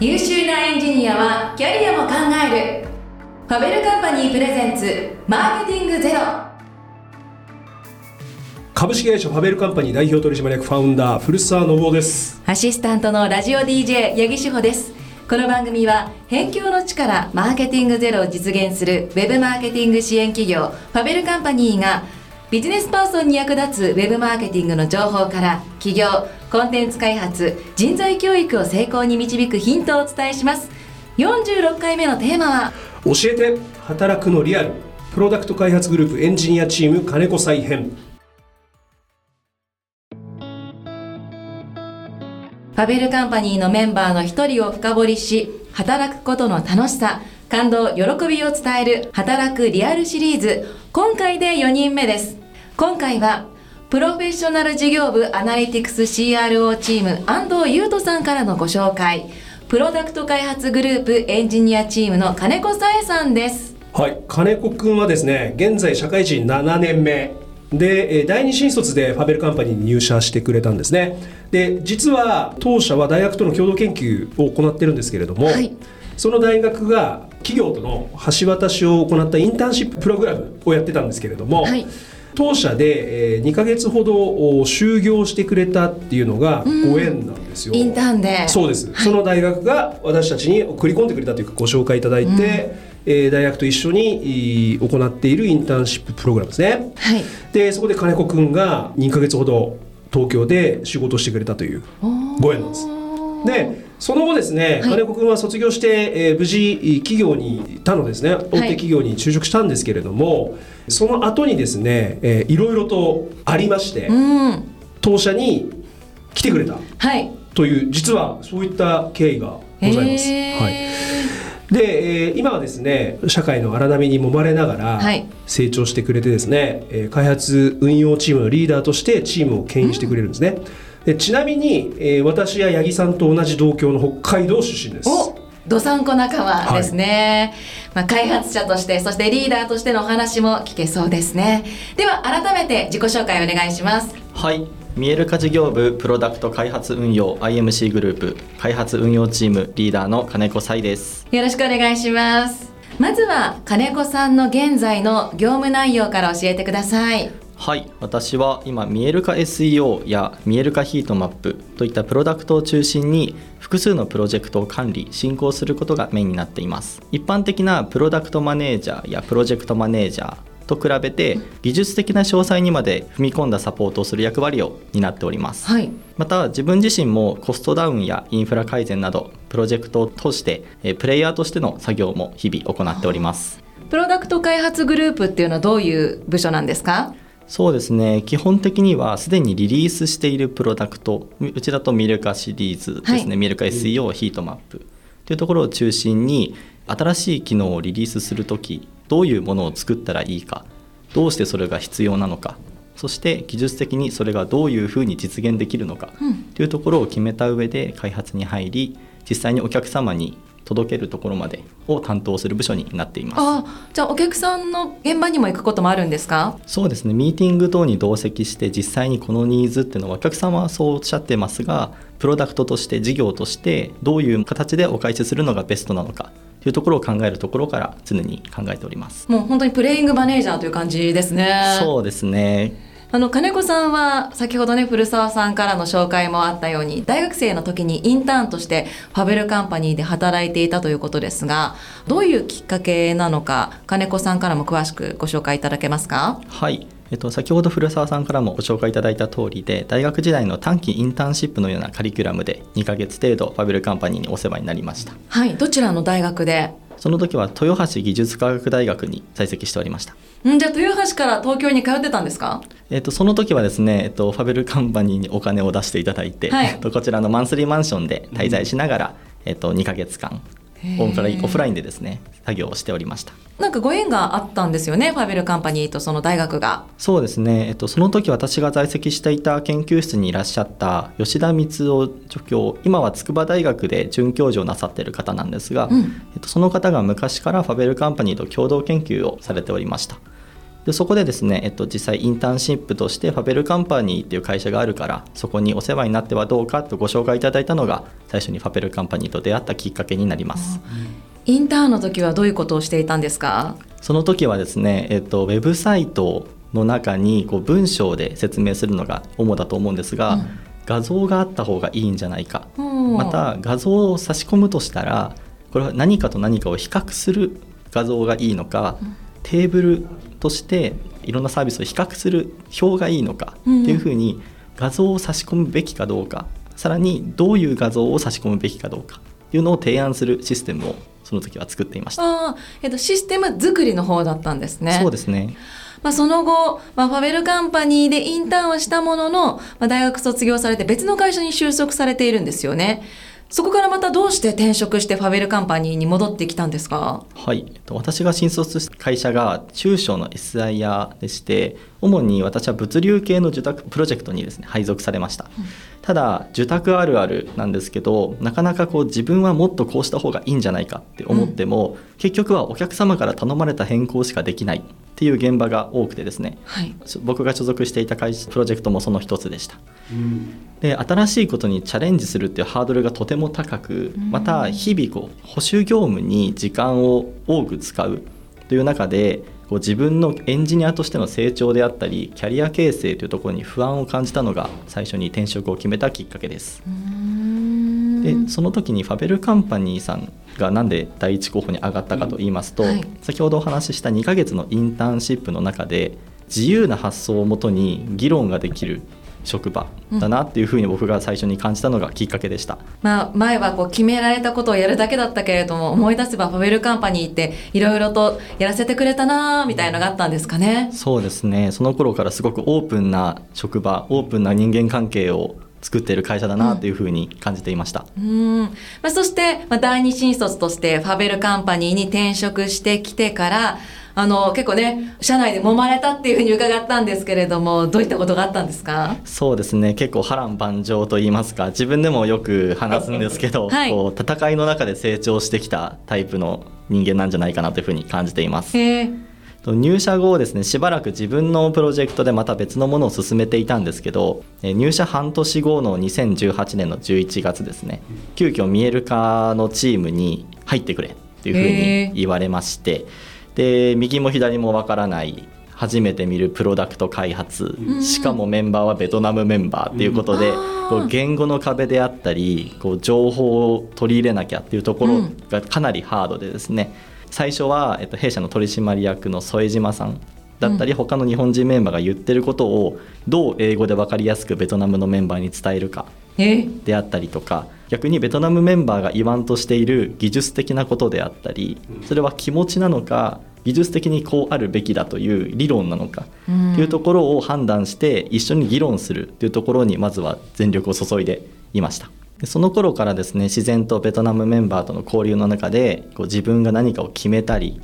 優秀なエンジニアはキャリアも考える。ファベルカンパニープレゼンツマーケティングゼロ。株式会社ファベルカンパニー代表取締役ファウンダー古澤信夫です。アシスタントのラジオ DJ 八木志保です。この番組は辺境の地からマーケティングゼロを実現するウェブマーケティング支援企業ファベルカンパニーがビジネスパーソンに役立つウェブマーケティングの情報から企業コンテンツ開発人材教育を成功に導くヒントをお伝えします。46回目のテーマは教えて。働くのリアル。プロダクト開発グループエンジニアチーム金子再編。ファベルカンパニーのメンバーの一人を深掘りし働くことの楽しさ感動喜びを伝える働くリアルシリーズ。今回で4人目です。今回はプロフェッショナル事業部アナリティクス CRO チーム安藤優斗さんからのご紹介。プロダクト開発グループエンジニアチームの金子さえさんです。はい。金子くんはですね現在社会人7年目。で第二新卒でファベルカンパニーに入社してくれたんですね。で実は当社は大学との共同研究を行ってるんですけれども、はい、その大学が企業との橋渡しを行ったインターンシッププログラムをやってたんですけれども、はい当社で2か月ほど就業してくれたっていうのがご縁なんですよ、インターンで。そうです、はい、その大学が私たちに送り込んでくれたというかご紹介いただいて、うん、え大学と一緒に行っているインターンシッププログラムですね、はい、でそこで金子君が2か月ほど東京で仕事してくれたというご縁なんです。でその後ですね、金子君は卒業して、えー、無事企業にいたのですね。大手企業に就職したんですけれども、はい、その後にですね、えー、いろいろとありまして、うん、当社に来てくれた、はい、という実はそういった経緯がございます。はい。で、えー、今はですね社会の荒波に揉まれながら成長してくれてですね、はい、えー、開発運用チームのリーダーとしてチームを牽引してくれるんですね。うんでちなみに、えー、私や八木さんと同じ同郷の北海道出身です。どさんこ仲間ですね、はい、まあ、開発者としてそしてリーダーとしてのお話も聞けそうですね。では改めて自己紹介お願いします。はい。見える化事業部プロダクト開発運用 IMC グループ開発運用チームリーダーの金子彩です。よろしくお願いします。まずは金子さんの現在の業務内容から教えてくださいはい私は今見える化 SEO や見える化ヒートマップといったプロダクトを中心に複数のプロジェクトを管理進行することがメインになっています。一般的なプロダクトマネージャーやプロジェクトマネージャーと比べて技術的な詳細にまで踏み込んだサポートをする役割を担っております、はい、また自分自身もコストダウンやインフラ改善などプロジェクトを通してプレイヤーとしての作業も日々行っております。プロダクト開発グループっていうのはどういう部署なんですか？そうですね。基本的にはすでにリリースしているプロダクトうちだとミルカシリーズですね、はい、ミルカ SEO ヒートマップというところを中心に新しい機能をリリースする時どういうものを作ったらいいかどうしてそれが必要なのかそして技術的にそれがどういうふうに実現できるのかというところを決めた上で開発に入り実際にお客様に届けるところまでを担当する部署になっています。あじゃあお客さんの現場にも行くこともあるんですか？そうですね。ミーティング等に同席して実際にこのニーズっていうのはお客様はそうおっしゃってますがプロダクトとして事業としてどういう形でお返しするのがベストなのかというところを考えるところから常に考えております。もう本当にプレイングマネージャーという感じですね。そうですねあの金子さんは先ほどね古澤さんからの紹介もあったように大学生の時にインターンとしてファベルカンパニーで働いていたということですがどういうきっかけなのか金子さんからも詳しくご紹介いただけますか？はい。えっと、先ほど古澤さんからもご紹介いただいた通りで大学時代の短期インターンシップのようなカリキュラムで2ヶ月程度ファベルカンパニーにお世話になりました。はい。どちらの大学で？その時は豊橋技術科学大学に在籍しておりました。んじゃあ豊橋から東京に通ってたんですか？えっ、とその時はですね、えっ、とファベルカンパニーにお金を出していただいて、はい、えっとこちらのマンスリーマンションで滞在しながら、うん、えっと2か月間オフラインオフラインでですね作業をしておりました。なんかご縁があったんですよねファベルカンパニーとその大学が。そうですね、えっと、その時私が在籍していた研究室にいらっしゃった吉田光夫助教今は筑波大学で准教授をなさっている方なんですが、うん、えっと、その方が昔からファベルカンパニーと共同研究をされておりましたでそこでですね、えっと、実際インターンシップとしてファベルカンパニーっていう会社があるからそこにお世話になってはどうかとご紹介いただいたのが最初にファベルカンパニーと出会ったきっかけになります。インターンの時はどういうことをしていたんですか？その時はですね、えっと、ウェブサイトの中にこう文章で説明するのが主だと思うんですが、うん、画像があった方がいいんじゃないか、また画像を差し込むとしたらこれは何かと何かを比較する画像がいいのか、うん、テーブルとしていろんなサービスを比較する表がいいのかっていうふうに画像を差し込むべきかどうかさらにどういう画像を差し込むべきかどうかというのを提案するシステムをその時は作っていました。あえっと、システム作りの方だったんですね。そうですね。まあ、その後、まあ、ファベルカンパニーでインターンをしたものの、まあ、大学卒業されて別の会社に就職されているんですよね。そこからまたどうして転職してファベルカンパニーに戻ってきたんですか？はい、私が新卒した会社が中小の SIR でして主に私は物流系の受託プロジェクトにですね配属されました、うん、ただ受託あるあるなんですけどなかなかこう自分はもっとこうした方がいいんじゃないかって思っても、うん、結局はお客様から頼まれた変更しかできないっていう現場が多くてですね、はい、僕が所属していた会プロジェクトもその一つでした、うん、で新しいことにチャレンジするっていうハードルがとても高くまた日々こう保守業務に時間を多く使うという中でこう自分のエンジニアとしての成長であったりキャリア形成というところに不安を感じたのが最初に転職を決めたきっかけです。でその時にファベルカンパニーさんが何で第一候補に上がったかと言いますと、うんはい、先ほどお話しした2ヶ月のインターンシップの中で自由な発想をもとに議論ができる職場だなっていうふうに僕が最初に感じたのがきっかけでした、うん、まあ、前はこう決められたことをやるだけだったけれども思い出せばファベルカンパニーっていろいろとやらせてくれたなみたいのがあったんですかね。そうですね。その頃からすごくオープンな職場オープンな人間関係を作っている会社だなというふうに感じていました。うん、まあ、そして、まあ、第二新卒としてファベルカンパニーに転職してきてから、あの結構ね社内で揉まれたっていうふうに伺ったんですけれどもどういったことがあったんですか？そうですね。結構波乱万丈と言いますか自分でもよく話すんですけど、はい、こう戦いの中で成長してきたタイプの人間なんじゃないかなというふうに感じています。入社後ですねしばらく自分のプロジェクトでまた別のものを進めていたんですけど入社半年後の2018年の11月ですね。急遽見える化のチームに入ってくれっていうふうに言われましてで右も左もわからない初めて見るプロダクト開発しかもメンバーはベトナムメンバーっていうことで、こう言語の壁であったりこう情報を取り入れなきゃっていうところがかなりハードでですね、最初は、えっと、弊社の取締役の副島さんだったり、うん、他の日本人メンバーが言ってることをどう英語で分かりやすくベトナムのメンバーに伝えるかであったりとか逆にベトナムメンバーが言わんとしている技術的なことであったりそれは気持ちなのか技術的にこうあるべきだという理論なのかというところを判断して一緒に議論するというところにまずは全力を注いでいました。でその頃からですね自然とベトナムメンバーとの交流の中でこう自分が何かを決めたり、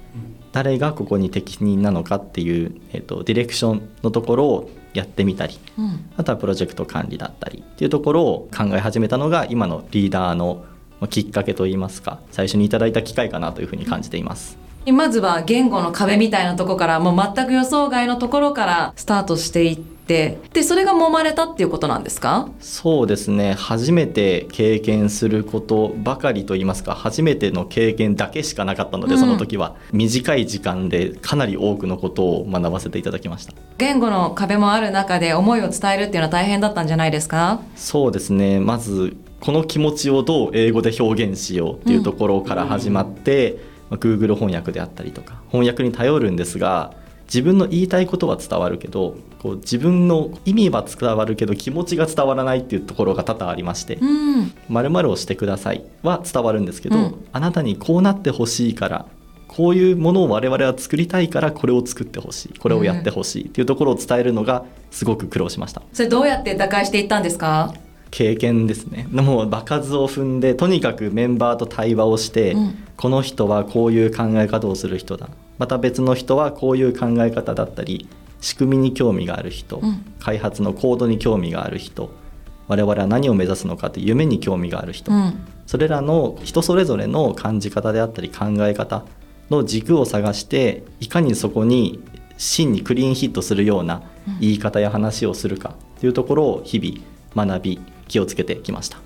誰がここに適任なのかっていう、えーと、ディレクションのところをやってみたり、うん、あとはプロジェクト管理だったりっていうところを考え始めたのが今のリーダーのきっかけといいますか最初にいただいた機会かなというふうに感じています。まずは言語の壁みたいなとこからもう全く予想外のところからスタートしていってでそれが揉まれたっていうことなんですか？そうですね。初めて経験することばかりといいますか初めての経験だけしかなかったので、うん、その時は。短い時間でかなり多くのことを学ばせていただきました。言語の壁もある中で思いを伝えるっていうのは大変だったんじゃないですか？そうですね。まずこの気持ちをどう英語で表現しようっていうところから始まって、うん。まあ、Google 翻訳であったりとか翻訳に頼るんですが自分の言いたいことは伝わるけどこう自分の意味は伝わるけど気持ちが伝わらないっていうところが多々ありまして「まる、うん、をしてください」は伝わるんですけど、うん、あなたにこうなってほしいからこういうものを我々は作りたいからこれを作ってほしいこれをやってほしいっていうところを伝えるのがすごく苦労しました、それどうやって打開していったんですか？経験ですね。もう場数を踏んでとにかくメンバーと対話をして、うん、この人はこういう考え方をする人だまた別の人はこういう考え方だったり仕組みに興味がある人、うん、開発のコードに興味がある人我々は何を目指すのかという夢に興味がある人、うん、それらの人それぞれの感じ方であったり考え方の軸を探していかにそこに真にクリーンヒットするような言い方や話をするかというところを日々学び気をつけてきました。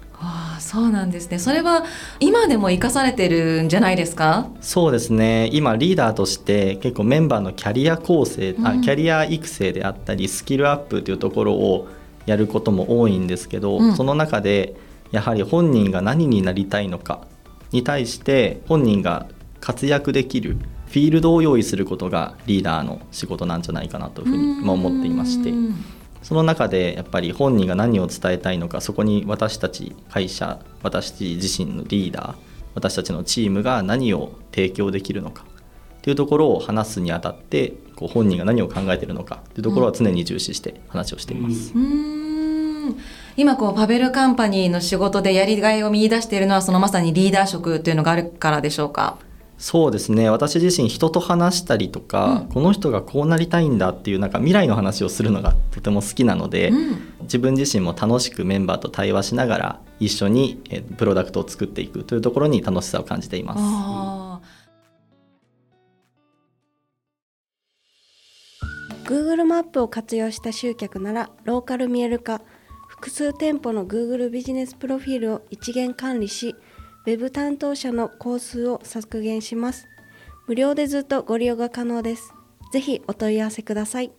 そうなんですね。それは今でも生かされてるんじゃないですか？そうですね。今リーダーとして結構メンバーのキャリア構成、うん、あキャリア育成であったりスキルアップというところをやることも多いんですけど、うん、その中でやはり本人が何になりたいのかに対して本人が活躍できるフィールドを用意することがリーダーの仕事なんじゃないかなというふうに思っていましてその中でやっぱり本人が何を伝えたいのかそこに私たち会社私自身のリーダー私たちのチームが何を提供できるのかというところを話すにあたってこう本人が何を考えてるのかというところは常に重視して話をしています。うん。今こうパベルカンパニーの仕事でやりがいを見出しているのはそのまさにリーダー職というのがあるからでしょうか？そうですね。私自身人と話したりとか、うん、この人がこうなりたいんだっていうなんか未来の話をするのがとても好きなので、うん、自分自身も楽しくメンバーと対話しながら一緒にプロダクトを作っていくというところに楽しさを感じています。Google マップを活用した集客ならローカル見える化複数店舗の Google ビジネスプロフィールを一元管理し Web 担当者の工数を削減します。無料でずっとご利用が可能です。ぜひお問い合わせください。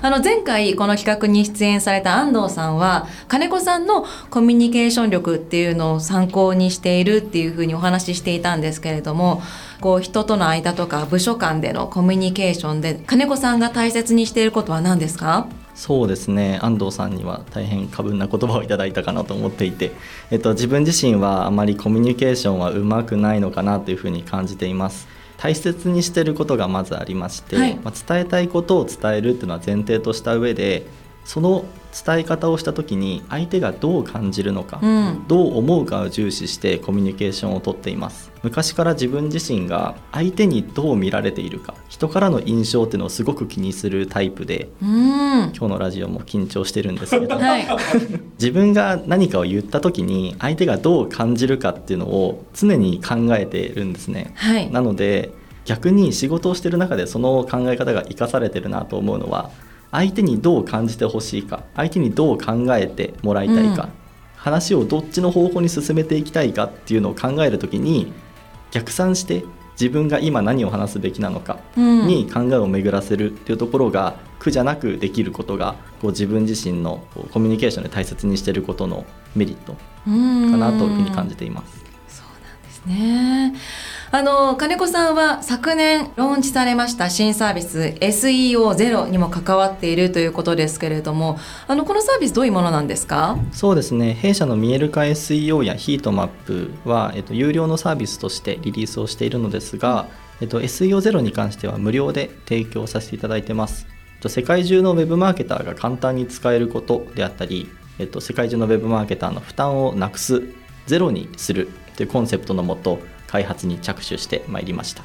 あの前回この企画に出演された安藤さんは金子さんのコミュニケーション力っていうのを参考にしているっていうふうにお話ししていたんですけれどもこう人との間とか部署間でのコミュニケーションで金子さんが大切にしていることは何ですか？そうですね。安藤さんには大変過分な言葉をいただいたかなと思っていて、えっと、自分自身はあまりコミュニケーションはうまくないのかなというふうに感じています。大切にしていることがまずありまして、はい、まあ、伝えたいことを伝えるっていうのは前提とした上でその伝え方をした時に相手がどう感じるのか、うん、どう思うかを重視してコミュニケーションをとっています。昔から自分自身が相手にどう見られているか人からの印象っていうのをすごく気にするタイプで、うん、今日のラジオも緊張してるんですけど、はい、自分が何かを言った時に相手がどう感じるかっていうのを常に考えてるんですね、はい、なので逆に仕事をしてる中でその考え方が生かされてるなと思うのは相手にどう感じてほしいか相手にどう考えてもらいたいか、うん、話をどっちの方向に進めていきたいかっていうのを考える時に逆算して自分が今何を話すべきなのかに考えを巡らせるっていうところが苦じゃなくできることがこう自分自身のコミュニケーションで大切にしていることのメリットかなというふうに感じています。そうなんですねあの金子さんは昨年ローンチされました新サービス SEO ゼロにも関わっているということですけれどもあのこのサービスどういうものなんですか？そうですね。弊社の見える化 SEO やヒートマップは、えっと、有料のサービスとしてリリースをしているのですが、えっと、SEO ゼロに関しては無料で提供させていただいてます。世界中のウェブマーケターが簡単に使えることであったり、えっと、世界中のウェブマーケターの負担をなくすゼロにするというコンセプトのもと開発に着手してまいりました。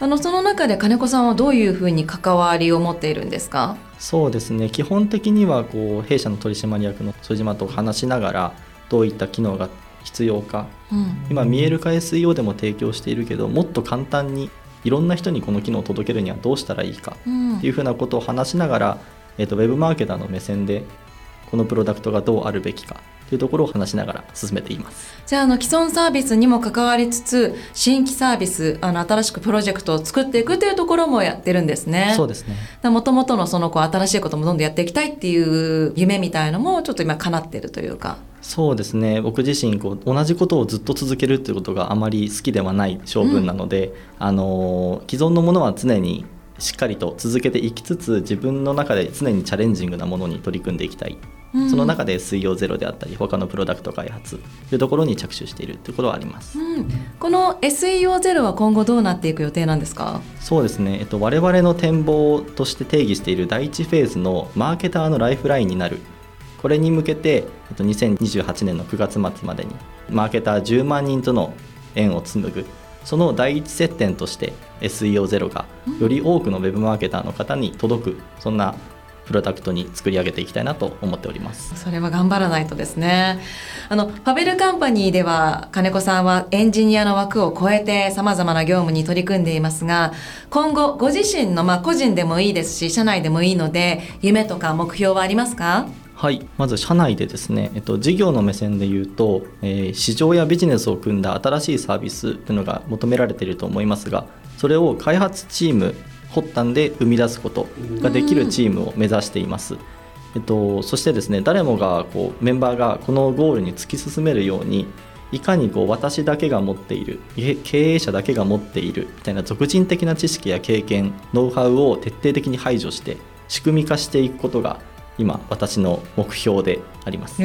あのその中で金子さんはどういうふうに関わりを持っているんですか？そうですね。基本的にはこう弊社の取締役の副島と話しながらどういった機能が必要か、うん、今見える化 SEO でも提供しているけどもっと簡単にいろんな人にこの機能を届けるにはどうしたらいいかっていうふうなことを話しながら、えーと、ウェブマーケターの目線でこのプロダクトがどうあるべきかというところを話しながら進めています。じゃああの既存サービスにも関わりつつ新規サービスあの新しくプロジェクトを作っていくというところもやってるんですね。そうですね。もともとのそのこう新しいこともどんどんやっていきたいっていう夢みたいのもちょっと今叶ってるというか。そうですね。僕自身こう同じことをずっと続けるっていうことがあまり好きではない性分なので、うん、あの既存のものは常にしっかりと続けていきつつ自分の中で常にチャレンジングなものに取り組んでいきたい、うん、その中で水曜ゼロであったり他のプロダクト開発というところに着手しているということはあります、うん、この SEO ゼロは今後どうなっていく予定なんですか？そうですね、えっと、我々の展望として定義している第1フェーズのマーケターのライフラインになる。これに向けて、えっと、2028年の9月末までにマーケター10万人との縁を紡ぐその第一接点として SEO ゼロがより多くのウェブマーケターの方に届くそんなプロダクトに作り上げていきたいなと思っております。それは頑張らないとですね。あのファベルカンパニーでは金子さんはエンジニアの枠を超えてさまざまな業務に取り組んでいますが今後ご自身の、まあ、個人でもいいですし社内でもいいので夢とか目標はありますか？はい。まず社内でですね、えっと、事業の目線で言うと、えー、市場やビジネスを組んだ新しいサービスというのが求められていると思いますがそれを開発チーム発端で生み出すことができるチームを目指しています。えっと、そしてですね誰もがこうメンバーがこのゴールに突き進めるようにいかにこう私だけが持っている経営者だけが持っているみたいな俗人的な知識や経験ノウハウを徹底的に排除して仕組み化していくことが今私の目標であります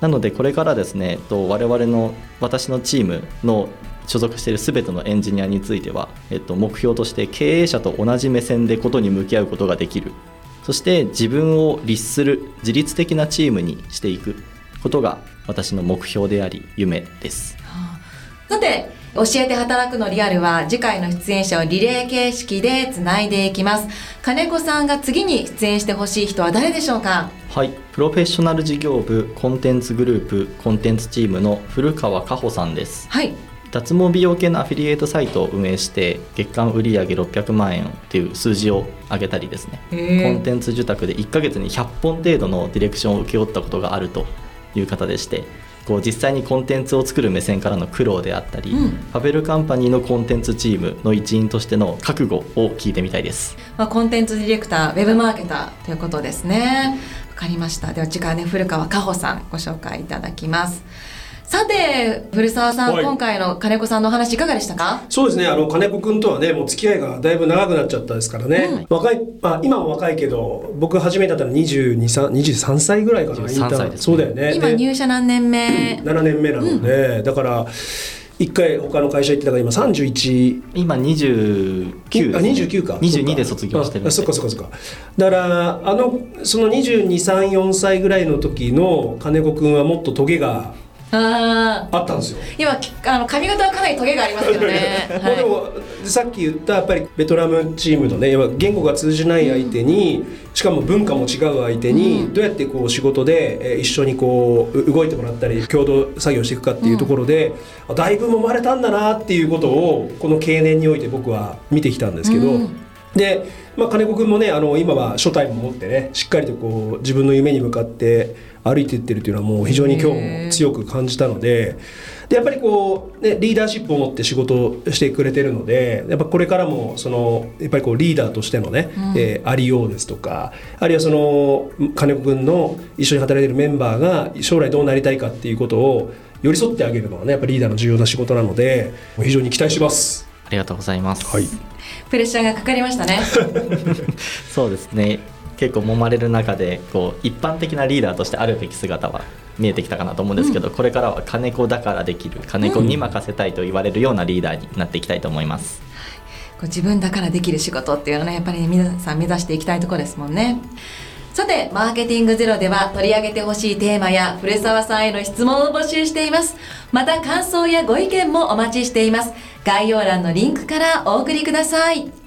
なのでこれからですね我々の私のチームの所属している全てのエンジニアについては、えっと、目標として経営者と同じ目線でことに向き合うことができる。そして自分を律する自律的なチームにしていく。ことが私の目標であり夢です。さて教えて働くのリアルは次回の出演者をリレー形式でつないでいきます。金子さんが次に出演してほしい人は誰でしょうか？はい。プロフェッショナル事業部コンテンツグループコンテンツチームの古川加穂さんです。はい脱毛美容系のアフィリエイトサイトを運営して月間売上600万円っていう数字を上げたりですね。コンテンツ受託で1ヶ月に100本程度のディレクションを請け負ったことがあるという方でしてこう実際にコンテンツを作る目線からの苦労であったり、うん、ファベルカンパニーのコンテンツチームの一員としての覚悟を聞いてみたいです、まあ、コンテンツディレクターウェブマーケターということですね。わかりました。では次回ね古川加穂さんご紹介いただきますさて古澤さん、はい、今回の金子さんのお話いかがでしたか？そうですね。あの金子君とはねもう付き合いがだいぶ長くなっちゃったですからね、うん、若い、まあ、今も若いけど僕初めてだったら23歳ぐらいかな23歳です、ね、そうだよね。今入社何年目、うん、7年目なので、うん、だから一回他の会社行ってたから今31今29あ29か。22で卒業してるあそっかそっかそっか。だからあのその2234歳ぐらいの時の金子君はもっとトゲがああったんですよ。今あの髪型はかなりトゲがありますけどね、はい、でもさっき言ったやっぱりベトナムチームのね言語が通じない相手に、うん、しかも文化も違う相手に、どうやってこう仕事で一緒にこう動いてもらったり共同作業していくかっていうところで、うん、だいぶ揉まれたんだなっていうことをこの経年において僕は見てきたんですけど、うん、で、まあ、金子君もねあの今は初対も持ってねしっかりとこう自分の夢に向かって歩いていってるっていうのはもう非常に今日も強く感じたのででやっぱりこう、ね、リーダーシップを持って仕事をしてくれてるのでやっぱこれからもそのやっぱりこうリーダーとしてのね、うん、えー、ありようですとかあるいはその金子君の一緒に働いてるメンバーが将来どうなりたいかっていうことを寄り添ってあげるのはねやっぱリーダーの重要な仕事なので非常に期待します。ありがとうございます。はい。プレッシャーがかかりましたね。そうですね。結構揉まれる中でこう一般的なリーダーとしてあるべき姿は見えてきたかなと思うんですけど、うん、これからは金子だからできる金子に任せたいと言われるようなリーダーになっていきたいと思います。うん、自分だからできる仕事っていうのはねやっぱり、ね、皆さん目指していきたいところですもんね。さて、マーケティングゼロでは取り上げてほしいテーマや古澤さんへの質問を募集しています。また感想やご意見もお待ちしています。概要欄のリンクからお送りください。